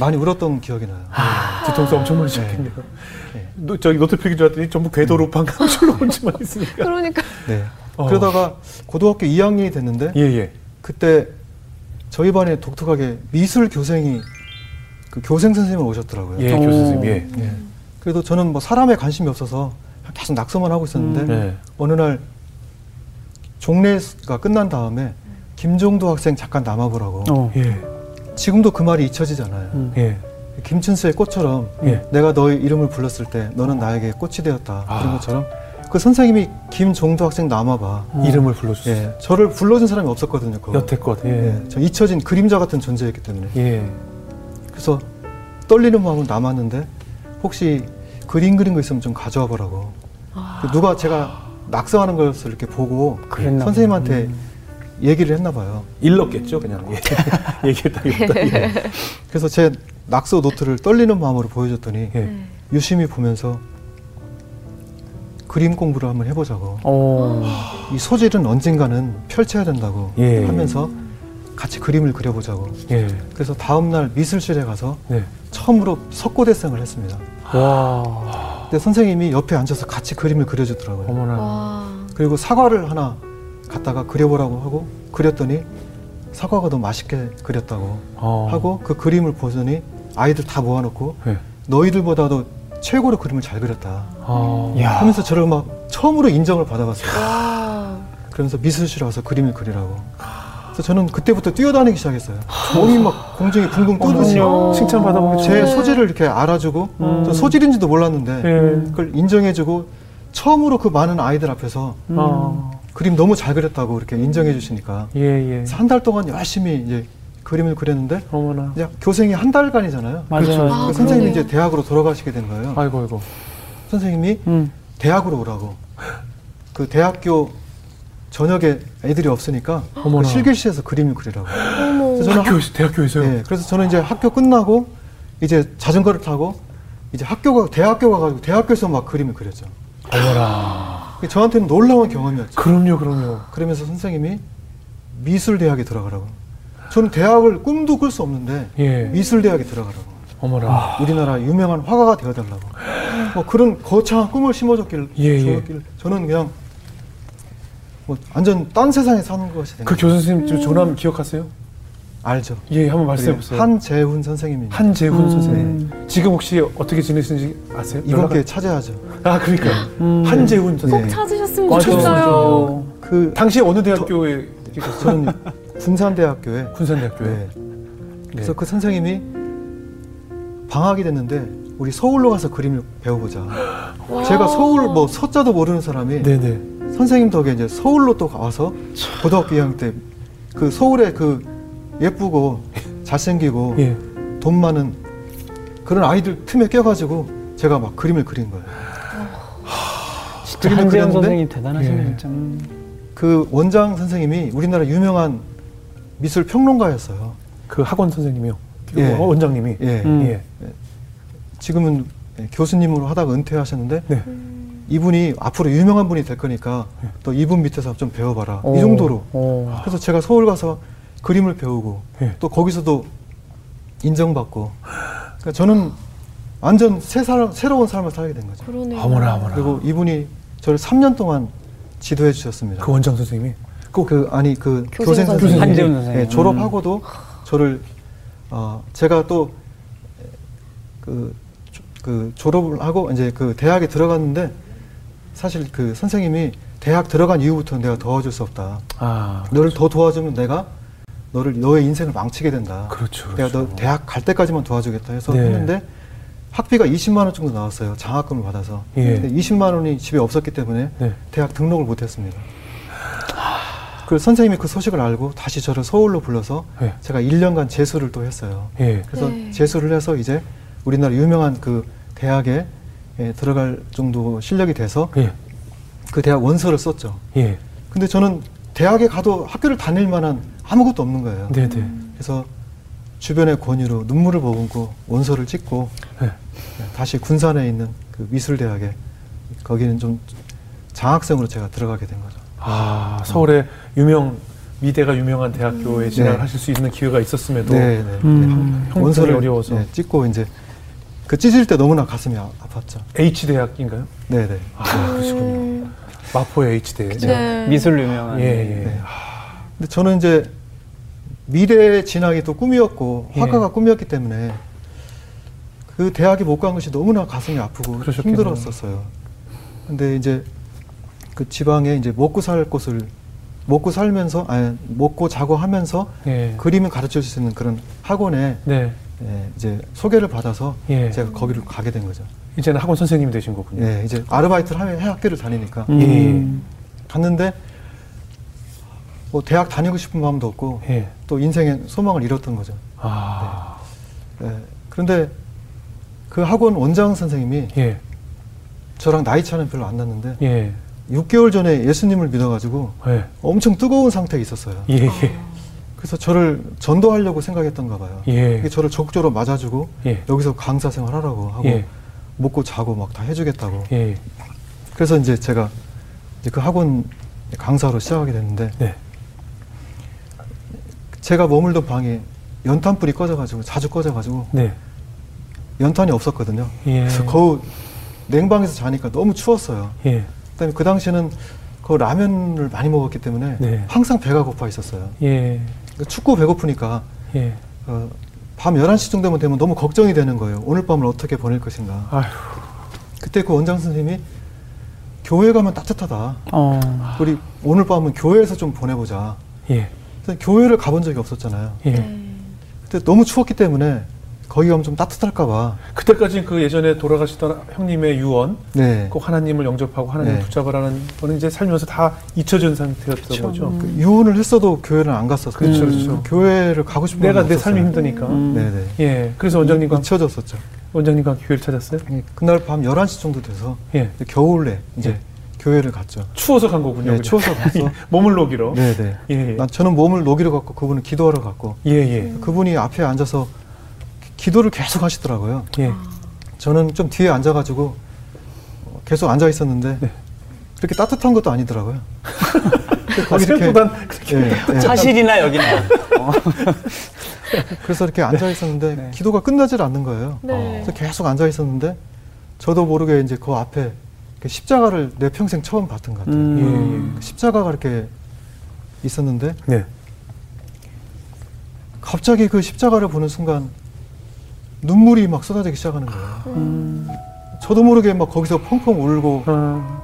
많이 울었던 기억이 나요. 뒤통수 엄청 많이 셨겠네요 네. 노, 저기 노트 필기 줄 알았더니 전부 궤도로 방감실로 온지만 있으니까. 그러니까. 네. 어. 그러다가 고등학교 2학년이 됐는데 예 예. 그때 저희 반에 독특하게 미술 교생이 그 교생 선생님을 오셨더라고요. 예 오. 교수 선생님. 예. 예. 그래도 저는 뭐 사람에 관심이 없어서 계속 낙서만 하고 있었는데 네. 어느 날 종례가 끝난 다음에 김종도 학생 잠깐 남아보라고 어. 예. 지금도 그 말이 잊혀지잖아요. 음. 예. 김춘수의 꽃처럼 예. 내가 너의 이름을 불렀을 때 너는 나에게 꽃이 되었다 아. 그런 것처럼 그 선생님이 김종도 학생 남아봐 이름을 불러주세요. 예, 저를 불러준 사람이 없었거든요. 그거. 여태껏. 예. 예, 저 잊혀진 그림자 같은 존재였기 때문에 예. 그래서 떨리는 마음으로 남았는데 혹시 그림 그린 거 있으면 좀 가져와 보라고 그 누가 제가 낙서하는 것을 이렇게 보고 그랬나 선생님한테 얘기를 했나 봐요. 일렀겠죠 그냥. 예. 얘기했다기보다. 예. 그래서 제 낙서 노트를 떨리는 마음으로 보여줬더니 예. 유심히 보면서 그림 공부를 한번 해보자고 어. 이 소질은 언젠가는 펼쳐야 된다고 예. 하면서 같이 그림을 그려보자고 예. 그래서 다음날 미술실에 가서 네. 처음으로 석고대생을 했습니다. 와. 근데 선생님이 옆에 앉아서 같이 그림을 그려주더라고요. 어머나. 와. 그리고 사과를 하나 갖다가 그려보라고 하고 그렸더니 사과가 너무 맛있게 그렸다고 어. 하고 그 그림을 보더니 아이들 다 모아놓고 예. 너희들보다도 최고로 그림을 잘 그렸다 어. 야. 하면서 저를 막 처음으로 인정을 받아봤어요. 와. 그러면서 미술실에 와서 그림을 그리라고. 그래서 저는 그때부터 뛰어다니기 시작했어요. 몸이 막 공중에 붕붕 뜨듯이 어머나. 칭찬 받아보기 제. 소질을 이렇게 알아주고 음. 저 소질인지도 몰랐는데 예. 그걸 인정해주고 처음으로 그 많은 아이들 앞에서 어. 그림 너무 잘 그렸다고 이렇게 인정해 주시니까 예 예. 그래서 한달 동안 열심히 이제 그림을 그렸는데 어머나. 이제 교생이 한 달간이잖아요. 맞아요. 그렇죠. 그 아, 선생님이 그러네요. 이제 대학으로 돌아가시게 된 거예요. 아이고 아이고. 선생님이 음. 대학으로 오라고. 그 대학교 저녁에 애들이 없으니까 어머나. 그 실기실에서 그림을 그리라고. 어머. 그래서 저는 학, 학교 대학교에서요. 예, 그래서 저는 이제 학교 끝나고 이제 자전거를 타고 이제 학교가 대학교 가가지고 대학교에서 막 그림을 그렸죠. 어머나. 저한테는 놀라운 경험이었죠. 그럼요, 그럼요. 그러면서 선생님이 미술대학에 들어가라고. 저는 대학을 꿈도 꿀 수 없는데 예. 미술대학에 들어가라고. 어머나. 우리나라 유명한 화가가 되어달라고. 뭐 그런 거창한 꿈을 심어줬길, 예, 예. 저는 그냥 뭐 완전 딴 세상에 사는 것이 된그 거죠. 교수 선생님 저 조남 기억하세요? 알죠. 예, 한번 말씀해 보세요. 한재훈 선생님입니다. 한재훈 음. 선생님. 지금 혹시 어떻게 지내시는지 아세요? 이번 기회에 찾아야죠. 아, 그러니까 음. 한재훈 선생님. 네. 찾으셨으면 맞아, 좋겠어요. 그 당시 어느 대학교에 계셨어요? 저는 군산대학교에 군산대학교에. 네. 그래서 그 선생님이 방학이 됐는데 우리 서울로 가서 그림을 배워보자. 와. 제가 서울 뭐 서자도 모르는 사람이 네, 네. 선생님 덕에 이제 서울로 또 와서 고등학교 2학년 때 그 서울에 그 예쁘고 잘생기고 예. 돈 많은 그런 아이들 틈에 껴가지고 제가 막 그림을 그린 거예요. 진짜 그림을 한재현 그렸는데 선생님 대단하시네 예. 진짜. 음. 그 원장 선생님이 우리나라 유명한 미술 평론가였어요. 그 학원 선생님이요. 그 예. 어, 원장님이. 예. 음. 예. 지금은 교수님으로 하다가 은퇴하셨는데 네. 이분이 앞으로 유명한 분이 될 거니까 예. 또 이분 밑에서 좀 배워봐라 오. 이 정도로 오. 그래서 제가 서울 가서 그림을 배우고 예. 또 거기서도 인정받고 그러니까 저는 완전 새 살, 새로운 삶을 살게 된 거죠 그러네요. 어머나, 어머나. 그리고 이분이 저를 3년 동안 지도해 주셨습니다 그 원장 선생님이. 그, 그 아니 그 교생 선생님. 선생님이 한재훈 선생님. 예, 졸업하고도 저를 어, 제가 또그 그 졸업을 하고 이제 그 대학에 들어갔는데 사실 그 선생님이 대학 들어간 이후부터 내가 도와줄 수 없다. 아. 너를 더 도와주면 내가 너를 너의 인생을 망치게 된다. 그렇죠. 내가 그렇죠. 너 대학 갈 때까지만 도와주겠다 해서 네. 했는데 학비가 20만 원 정도 나왔어요. 장학금을 받아서. 예. 근데 20만 원이 집에 없었기 때문에 네. 대학 등록을 못 했습니다. 그 선생님이 그 소식을 알고 다시 저를 서울로 불러서 예. 제가 1년간 재수를 또 했어요. 예. 그래서 네. 재수를 해서 이제 우리나라 유명한 그 대학에 예, 들어갈 정도 실력이 돼서 예. 그 대학 원서를 썼죠. 예. 근데 저는 대학에 가도 학교를 다닐 만한 아무것도 없는 거예요. 네, 네. 그래서 주변의 권유로 눈물을 머금고 원서를 찍고 네. 예, 다시 군산에 있는 그 미술대학에 거기는 좀 장학생으로 제가 들어가게 된 거죠. 아, 서울의 유명 미대가 유명한 대학교에 진학을 네. 하실 수 있는 기회가 있었음에도 네, 네. 음. 네. 원서를 어려워서 네, 찍고 이제 그 찢을 때 너무나 가슴이 아, 아팠죠. H 대학인가요? 네, 네. 아, 그러시군요. 음, 마포의 H 대. 네. 미술 유명한. 예, 예. 네. 근데 저는 이제 미래 진학이 또 꿈이었고 예. 화가가 꿈이었기 때문에 그 대학에 못 간 것이 너무나 가슴이 아프고 그러셨겠네요. 힘들었었어요. 근데 이제 그 지방에 이제 먹고 살 곳을 먹고 살면서 아니 먹고 자고 하면서 예. 그림을 가르쳐 줄 수 있는 그런 학원에 네. 예, 이제 소개를 받아서 예. 제가 거기를 가게 된 거죠. 이제는 학원 선생님이 되신 거군요. 예, 이제 아르바이트를 하면 해 학교를 다니니까 음. 갔는데 뭐 대학 다니고 싶은 마음도 없고 예. 또 인생의 소망을 잃었던 거죠. 아. 예, 그런데 그 학원 원장 선생님이 예. 저랑 나이 차는 별로 안 났는데 예. 6개월 전에 예수님을 믿어가지고 예. 엄청 뜨거운 상태에 있었어요. 예. 예. 그래서 저를 전도하려고 생각했던가 봐요. 예. 저를 적극적으로 맞아주고 예. 여기서 강사 생활하라고 하고 예. 먹고 자고 막 다 해주겠다고. 예. 그래서 이제 제가 이제 그 학원 강사로 시작하게 됐는데 네. 제가 머물던 방에 연탄불이 꺼져가지고 자주 꺼져가지고 네. 연탄이 없었거든요. 예. 그래서 거우 냉방에서 자니까 너무 추웠어요. 예. 그다음에 그 당시에는 그 라면을 많이 먹었기 때문에 네. 항상 배가 고파 있었어요. 예. 그러니까 춥고 배고프니까 예. 어, 밤 11시 정도면 되면 너무 걱정이 되는 거예요. 오늘 밤을 어떻게 보낼 것인가. 아휴. 그때 그 원장 선생님이 교회 가면 따뜻하다. 어. 우리 오늘 밤은 교회에서 좀 보내보자. 예. 교회를 가본 적이 없었잖아요. 예. 네. 그때 너무 추웠기 때문에 거기 가면 좀 따뜻할까봐. 그때까지 그 예전에 돌아가시던 형님의 유언, 네. 꼭 하나님을 영접하고 하나님 을 네. 붙잡으라는 거는 이제 살면서 다 잊혀진 상태였던 그쵸. 거죠. 그 유언을 했어도 교회를 안 갔었어요. 그렇죠, 그렇죠. 교회를 가고 싶은 내가 내. 삶이 힘드니까. 음. 네네. 예. 그래서 원장님과 잊혀졌었죠. 원장님과 교회를 찾았어요. 그날 밤 11시 정도 돼서 예. 겨울에 이제 예. 교회를 갔죠. 추워서 간 거군요. 네. 추워서 갔어. 몸을 녹이러. 네 네. 예. 예. 난 저는 몸을 녹이러 갔고 그분은 기도하러 갔고 예. 예. 그분이 앞에 앉아서 기- 기도를 계속 하시더라고요. 예. 저는 좀 뒤에 앉아가지고 어, 계속 앉아 있었는데 그렇게 따뜻한 것도 아니더라고요. 아, 생각보단 그렇게 예, 예. 사실이나 여기나. 그래서 이렇게 앉아 있었는데 네. 기도가 끝나질 않는 거예요. 네. 그래서 계속 앉아 있었는데 저도 모르게 이제 그 앞에 십자가를 내 평생 처음 봤던 것 같아요. 음. 그 십자가가 이렇게 있었는데 네. 갑자기 그 십자가를 보는 순간 눈물이 막 쏟아지기 시작하는 거예요. 음. 저도 모르게 막 거기서 펑펑 울고 아,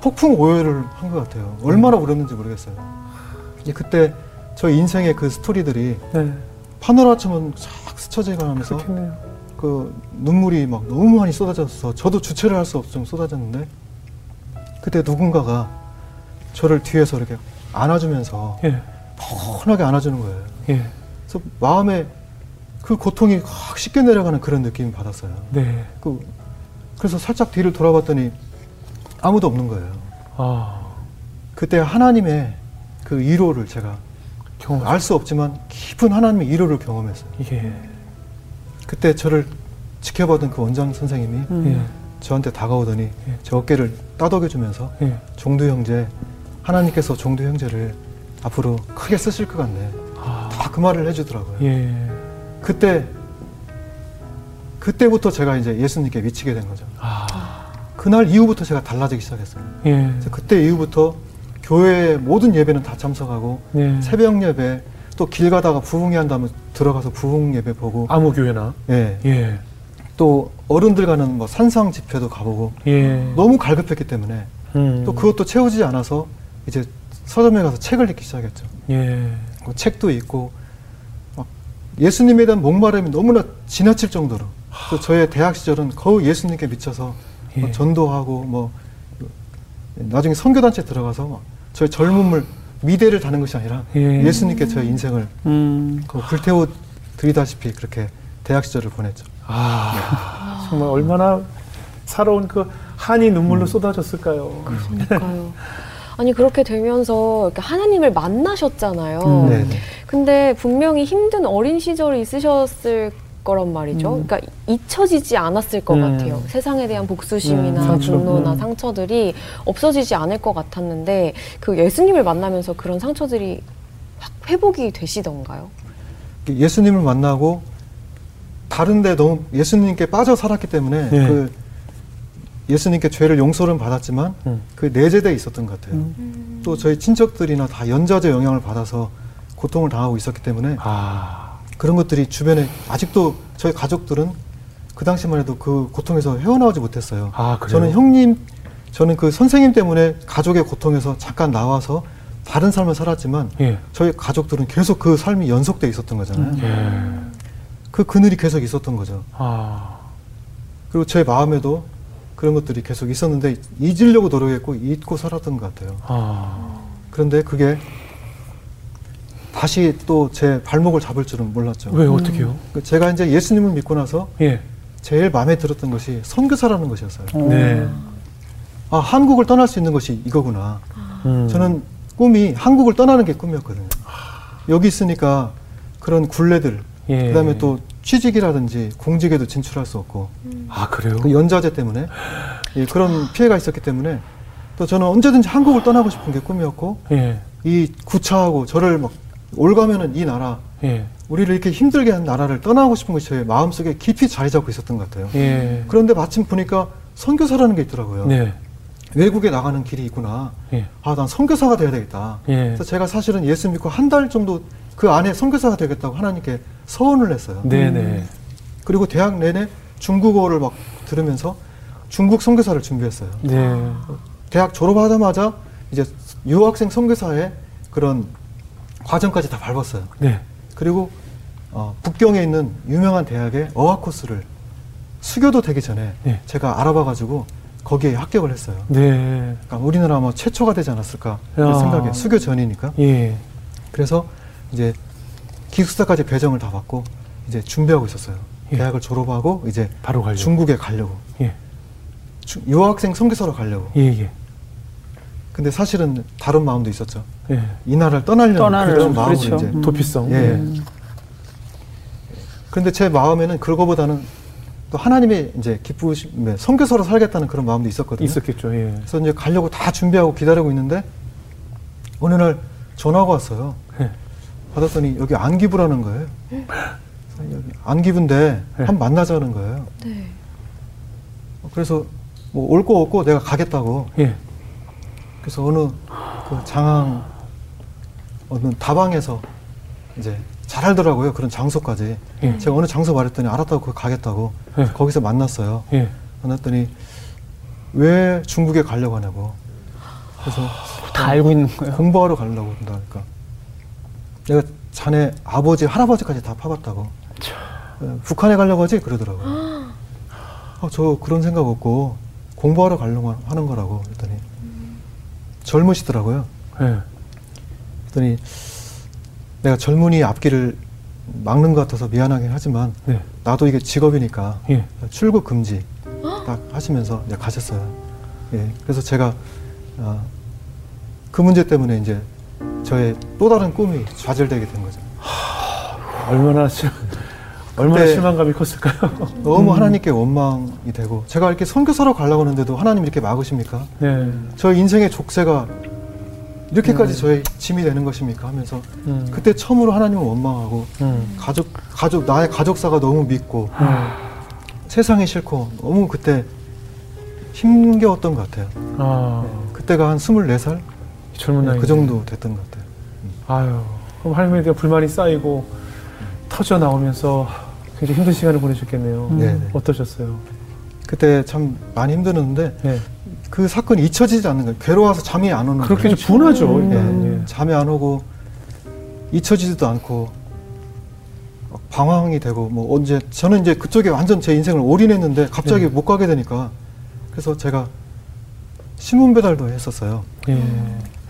폭풍 오열을 한 것 같아요. 얼마나 울었는지 모르겠어요. 그때 저 인생의 그 스토리들이 네. 파노라처럼 쫙 스쳐져가면서 그 눈물이 막 너무 많이 쏟아져서 저도 주체를 할 수 없을 정도 쏟아졌는데 그때 누군가가 저를 뒤에서 이렇게 안아주면서 예. 편하게 안아주는 거예요. 예. 그래서 마음에 그 고통이 확 씻겨 내려가는 그런 느낌을 받았어요. 네. 그, 그래서 살짝 뒤를 돌아봤더니 아무도 없는 거예요. 아, 그때 하나님의 그 위로를 제가 경험. 알수 없지만 깊은 하나님의 위로를 경험했어요. 예. 그때 저를 지켜보던 그 원장 선생님이 예. 저한테 다가오더니 제 어깨를 따덕여주면서 예. 종두 형제 하나님께서 종두 형제를 앞으로 크게 쓰실 것 같네. 아, 다그 말을 해주더라고요. 예. 그때 그때부터 제가 이제 예수님께 미치게 된 거죠. 아, 그날 이후부터 제가 달라지기 시작했어요. 예. 그때 이후부터 교회 모든 예배는 다 참석하고 네. 새벽 예배 또 길 가다가 부흥회 한다면 들어가서 부흥 예배 보고 아무 교회나. 예. 예. 또 어른들 가는 뭐 산상 집회도 가보고 예. 너무 갈급했기 때문에 음. 또 그것도 채우지 않아서 이제 서점에 가서 책을 읽기 시작했죠. 예. 그 책도 읽고 막 예수님에 대한 목마름이 너무나 지나칠 정도로 또 저의 대학 시절은 거의 예수님께 미쳐서 뭐 예. 전도하고 뭐 나중에 선교단체 들어가서 막 저의 젊음을 미대를 다는 것이 아니라 예. 예. 수님께 저의 인생을 음. 그 불태워 드리다시피 그렇게 대학 시절을 보냈죠. 아, 정말 얼마나 살아온 그 한이 눈물로 쏟아졌을까요? 그러니까요. 아니 그렇게 되면서 이렇게 하나님을 만나셨잖아요. 음. 네, 네. 근데 분명히 힘든 어린 시절이 있으셨을 거란 말이죠. 그러니까 잊혀지지 않았을 것 음. 같아요. 세상에 대한 복수심이나 음, 상처. 분노나 음. 상처들이 없어지지 않을 것 같았는데 그 예수님을 만나면서 그런 상처들이 확 회복이 되시던가요? 예수님을 만나고 다른데 너무 예수님께 빠져 살았기 때문에 네. 그 예수님께 죄를 용서를 받았지만 음. 그 내재돼 있었던 것 같아요. 음. 또 저희 친척들이나 다 연좌제 영향을 받아서 고통을 당하고 있었기 때문에 아, 그런 것들이 주변에 아직도 저희 가족들은 그 당시만 해도 그 고통에서 헤어나오지 못했어요. 아, 그래요? 저는 형님, 저는 그 선생님 때문에 가족의 고통에서 잠깐 나와서 다른 삶을 살았지만 예. 저희 가족들은 계속 그 삶이 연속돼 있었던 거잖아요. 예. 그 그늘이 계속 있었던 거죠. 아, 그리고 제 마음에도 그런 것들이 계속 있었는데 잊으려고 노력했고 잊고 살았던 것 같아요. 아, 그런데 그게 다시 또 제 발목을 잡을 줄은 몰랐죠. 왜 어떻게요? 그 제가 이제 예수님을 믿고 나서 예. 제일 마음에 들었던 것이 선교사라는 것이었어요. 네. 아 한국을 떠날 수 있는 것이 이거구나. 음. 저는 꿈이 한국을 떠나는 게 꿈이었거든요. 여기 있으니까 그런 굴레들, 예. 그다음에 또 취직이라든지 공직에도 진출할 수 없고 아 그래요? 그 연좌제 때문에 예, 그런 피해가 있었기 때문에 또 저는 언제든지 한국을 떠나고 싶은 게 꿈이었고 예. 이 구차하고 저를 막 올 가면은 이 나라 예. 우리를 이렇게 힘들게 한 나라를 떠나고 싶은 것이 제 마음속에 깊이 자리 잡고 있었던 것 같아요. 예. 그런데 마침 보니까 선교사라는 게 있더라고요. 네. 외국에 나가는 길이 있구나. 예. 아, 난 선교사가 돼야 되겠다. 예. 그래서 제가 사실은 예수 믿고 한 달 정도 그 안에 선교사가 되겠다고 하나님께 서원을 했어요. 네네. 그리고 대학 내내 중국어를 막 들으면서 중국 선교사를 준비했어요. 네. 대학 졸업하자마자 이제 유학생 선교사의 그런 과정까지 다 밟았어요. 네. 그리고 어, 북경에 있는 유명한 대학의 어학 코스를 수교도 되기 전에 네. 제가 알아봐가지고 거기에 합격을 했어요. 네. 그러니까 우리나라 아마 최초가 되지 않았을까 그 야. 생각에 수교 전이니까 예. 그래서 이제 기숙사까지 배정을 다 받고 이제 준비하고 있었어요. 예. 대학을 졸업하고 이제 바로 가려고. 중국에 가려고 예. 주- 유학생 선교사로 가려고. 예. 예. 근데 사실은 다른 마음도 있었죠. 예. 이 나라를 떠나려는 떠나려는, 그런 마음으로 그렇죠. 이제. 음. 도피성. 예. 예. 그런데 제 마음에는 그거보다는 또 하나님의 이제 기쁘심에 선교사로 살겠다는 그런 마음도 있었거든요. 있었겠죠. 예. 그래서 이제 가려고 다 준비하고 기다리고 있는데 어느 날 전화가 왔어요. 예. 받았더니 여기 안기부라는 거예요. 여기 안기부인데 네. 한번 만나자는 거예요. 네. 그래서 뭐 올 거 없고 내가 가겠다고. 예. 그래서 어느 그 장항 어느 다방에서 이제 잘 알더라고요. 그런 장소까지. 예. 제가 어느 장소 말했더니 알았다고 거기 가겠다고. 예. 거기서 만났어요. 예. 만났더니 왜 중국에 가려고 하냐고. 그래서 다 알고 있는 거예요. 공부하러 가려고 한다니까. 내가 자네 아버지, 할아버지까지 다 파봤다고. 예, 북한에 가려고 하지? 그러더라고요. 아, 저 그런 생각 없고 공부하러 가려고 하는 거라고 그랬더니 젊으시더라고요. 예. 그랬더니 내가 젊은이 앞길을 막는 것 같아서 미안하긴 하지만 네. 나도 이게 직업이니까 예. 출국 금지 딱 하시면서 이제 가셨어요. 예, 그래서 제가 아, 그 문제 때문에 이제 저의 또 다른 꿈이 좌절되게 된 거죠. 얼마나 실, 얼마나 실망감이 컸을까요? 너무 하나님께 원망이 되고 제가 이렇게 선교사로 가려고 하는데도 하나님 이렇게 막으십니까? 네. 저 인생의 족쇄가 이렇게까지 저의 짐이 되는 것입니까? 하면서 음. 그때 처음으로 하나님을 원망하고 음. 가족 가족 나의 가족사가 너무 믿고 음. 세상이 싫고 너무 그때 힘겨웠던 것 같아요. 아, 그때가 한 24살 젊은 나이. 그 정도 됐던 것 같아요. 아유, 그럼 할머니에 대한 불만이 쌓이고 터져 나오면서 굉장히 힘든 시간을 보내셨겠네요. 네, 네. 어떠셨어요? 그때 참 많이 힘들었는데 네. 그 사건이 잊혀지지 않는 거예요. 괴로워서 잠이 안 오는 그렇게 거예요. 이제 분하죠. 음. 일단. 예, 예. 잠이 안 오고 잊혀지지도 않고 막 방황이 되고 뭐 언제 저는 이제 그쪽에 완전 제 인생을 올인했는데 갑자기 네. 못 가게 되니까 그래서 제가 신문 배달도 했었어요. 예.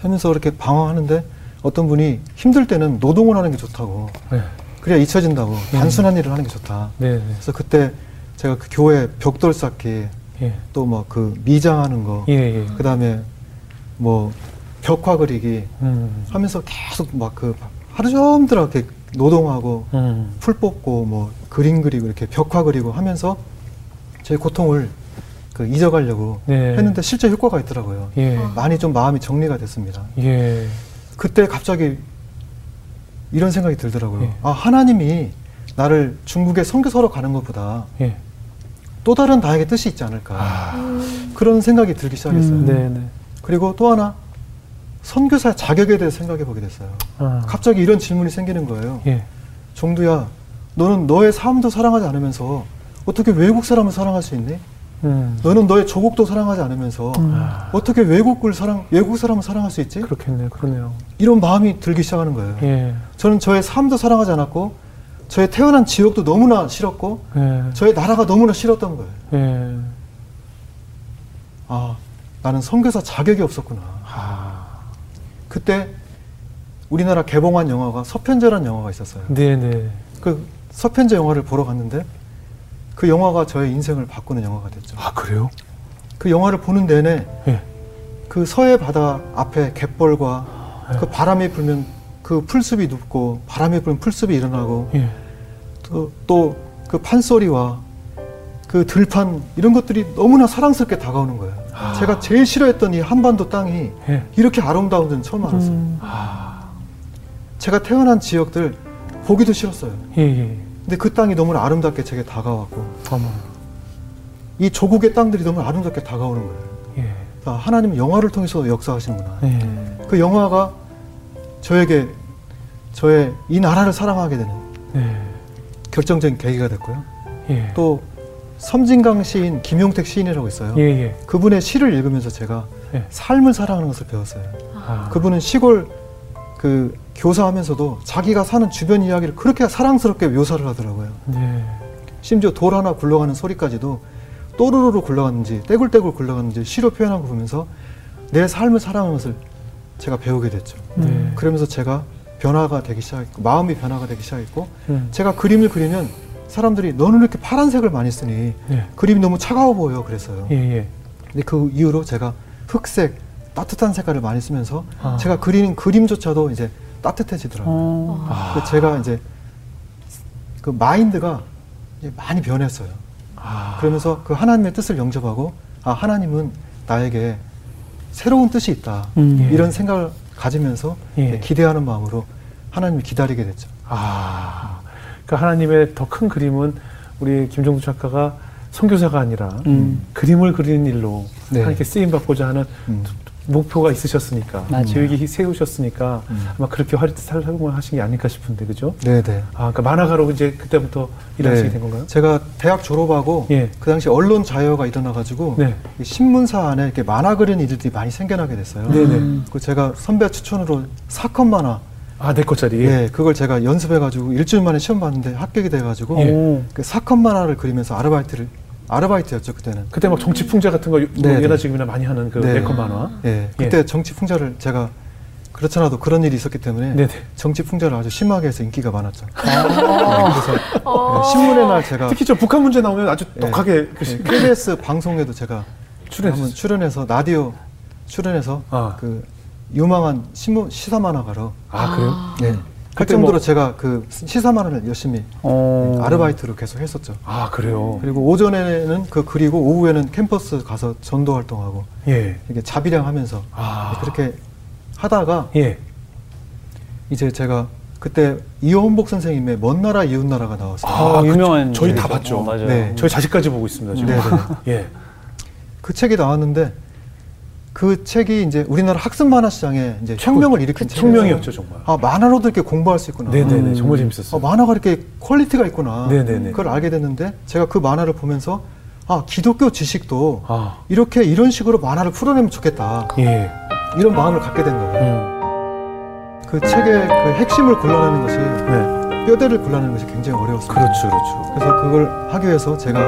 하면서 이렇게 방황하는데 어떤 분이 힘들 때는 노동을 하는 게 좋다고 네. 그래야 잊혀진다고 음. 단순한 일을 하는 게 좋다. 네. 네. 그래서 그때 제가 그 교회 벽돌 쌓기 예. 또뭐 그 미장하는 거 예. 예. 그다음에 뭐 벽화 그리기 음. 하면서 계속 막 그 하루 종일 이렇게 노동하고 음. 풀 뽑고 뭐 그림 그리고 이렇게 벽화 그리고 하면서 제 고통을 그 잊어가려고 네. 했는데 실제 효과가 있더라고요. 예. 많이 좀 마음이 정리가 됐습니다. 예. 그때 갑자기 이런 생각이 들더라고요. 예. 아 하나님이 나를 중국에 선교사로 가는 것보다 예. 또 다른 나에게 뜻이 있지 않을까 아. 그런 생각이 들기 시작했어요. 음. 네. 네. 그리고 또 하나 선교사 자격에 대해서 생각해 보게 됐어요. 아. 갑자기 이런 질문이 생기는 거예요. 예. 종두야, 너는 너의 삶도 사랑하지 않으면서 어떻게 외국 사람을 사랑할 수 있니? 음. 너는 너의 조국도 사랑하지 않으면서 아. 어떻게 외국을 사랑, 외국 사람을 사랑할 수 있지? 그렇겠네요. 그러네요. 이런 마음이 들기 시작하는 거예요. 예. 저는 저의 삶도 사랑하지 않았고, 저의 태어난 지역도 너무나 싫었고, 예. 저의 나라가 너무나 싫었던 거예요. 예. 아, 나는 선교사 자격이 없었구나. 아. 그때 우리나라 개봉한 영화가 서편제라는 영화가 있었어요. 네. 네. 그 서편제 영화를 보러 갔는데 그 영화가 저의 인생을 바꾸는 영화가 됐죠. 아 그래요? 그 영화를 보는 내내 예. 그 서해 바다 앞에 갯벌과 그 바람이 불면 그 풀숲이 눕고 바람이 불면 풀숲이 일어나고 예. 또그 판소리와 그 들판 이런 것들이 너무나 사랑스럽게 다가오는 거예요. 아. 제가 제일 싫어했던 이 한반도 땅이 예. 이렇게 아름다운 데는 처음 알았어요. 음. 제가 태어난 지역들 보기도 싫었어요. 예. 예. 근데 그 땅이 너무나 아름답게 제게 다가왔고 어머. 이 조국의 땅들이 너무 아름답게 다가오는 거예요. 예. 아, 하나님은 영화를 통해서 역사하시는구나. 예. 그 영화가 저에게 저의 이 나라를 사랑하게 되는 네. 결정적인 계기가 됐고요. 예. 또 섬진강 시인 김용택 시인이라고 있어요. 예. 예. 그분의 시를 읽으면서 제가 예. 삶을 사랑하는 것을 배웠어요. 아. 그분은 시골 그 교사하면서도 자기가 사는 주변 이야기를 그렇게 사랑스럽게 묘사를 하더라고요. 네. 심지어 돌 하나 굴러가는 소리까지도 또르르르 굴러갔는지 떼굴떼굴 굴러갔는지 시로 표현한 거 보면서 내 삶을 사랑하는 것을 제가 배우게 됐죠. 네. 그러면서 제가 변화가 되기 시작했고 마음이 변화가 되기 시작했고 음. 제가 그림을 그리면 사람들이 너는 이렇게 파란색을 많이 쓰니 예. 그림이 너무 차가워 보여 그랬어요. 예. 예. 근데 그 이후로 제가 흑색 따뜻한 색깔을 많이 쓰면서 아. 제가 그리는 그림조차도 이제 따뜻해지더라고요. 어. 그래서 제가 이제 그 마인드가 이제 많이 변했어요. 그러면서 그 하나님의 뜻을 영접하고 아 하나님은 나에게 새로운 뜻이 있다 음. 이런 생각을 가지면서 예. 기대하는 마음으로 하나님을 기다리게 됐죠. 아, 그러니까 하나님의 더 큰 그림은 우리 김종수 작가가 선교사가 아니라 음. 그림을 그리는 일로 네. 하나님께 쓰임 받고자 하는 음. 목표가 있으셨으니까 맞아요. 계획이 세우셨으니까 음. 아마 그렇게 활- 활동을 하신 게 아닐까 싶은데 그죠? 네네. 아, 그러니까 만화가로 이제 그때부터 일하시게 된 건가요? 제가 대학 졸업하고 예. 그 당시 언론 자유화가 일어나가지고 네. 이 신문사 안에 이렇게 만화 그리는 일들이 많이 생겨나게 됐어요. 네네. 그 제가 선배 추천으로 사건 만화 아, 내 거짜리. 예, 그걸 제가 연습해가지고 일주일 만에 시험 봤는데 합격이 돼가지고 예. 오. 그 사건 만화를 그리면서 아르바이트를 아르바이트였죠 그때는. 그때 막 정치 풍자 같은 거뭐 네, 예나 네. 지금이나 많이 하는 그 네. 네컷 만화. 예, 그때 정치 풍자를 제가 그렇잖아도 그런 일이 있었기 때문에 네네. 정치 풍자를 아주 심하게 해서 인기가 많았죠. 아. 그래서 어. 예, 신문의 날 제가 특히 저 북한 문제 나오면 아주 예. 독하게 시- KBS 방송에도 제가 출연했어요. 출연해서 라디오 출연해서 아. 그 유망한 신문 시사 만화가로 아, 그래요? 예. 할 정도로 뭐- 제가 그 시사 만화를 열심히 어. 아르바이트로 계속 했었죠. 아, 그래요. 그리고 오전에는 그 그리고 오후에는 캠퍼스 가서 전도 활동하고 예. 이렇게 자비량 하면서 아. 그렇게 하다가 예. 이제 제가 그때 이원복 선생님의 먼 나라 이웃 나라가 나왔어요. 아, 그- 유명한 저희 예. 다 봤죠. 어, 맞아요. 네. 저희 자식까지 보고 있습니다, 지금. 네네. 예. 그 책이 나왔는데 그 책이 이제 우리나라 학습 만화 시장에 이제 혁명을 일으킨 그 책이에요. 혁명이었죠, 정말. 아 만화로도 이렇게 공부할 수 있구나. 네네네. 음. 정말 아, 재밌었어요. 만화가 이렇게 퀄리티가 있구나. 네네네. 그걸 알게 됐는데 제가 그 만화를 보면서 아 기독교 지식도 아, 이렇게 이런 식으로 만화를 풀어내면 좋겠다. 예. 이런 마음을 갖게 된 거예요. 음. 그 책의 그 핵심을 골라내는 것이 네. 뼈대를 골라내는 것이 굉장히 어려웠습니다. 그렇죠, 그렇죠. 그래서 그걸 하기 위해서 제가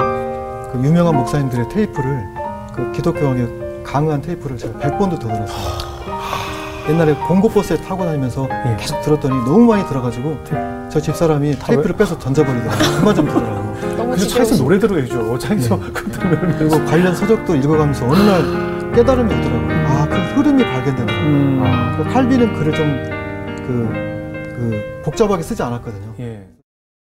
그 유명한 목사님들의 테이프를 그 기독교왕의 강의한 테이프를 제가 100번도 더 들었습니다. 옛날에 봉고버스에 타고 다니면서 예. 계속 들었더니 너무 많이 들어가지고 저 집사람이 테이프를 빼서 던져버리더라고요. 그만 좀 들으라고. 그래서 차에서 노래 들어야죠. 차에서 네. 그 들으면 그리고 관련 서적도 읽어가면서 어느 날 깨달음이 오더라고요. 아, 그 흐름이 발견되더라고요. 음. 아, 그 칼빈은 글을 좀 그, 그 복잡하게 쓰지 않았거든요. 예.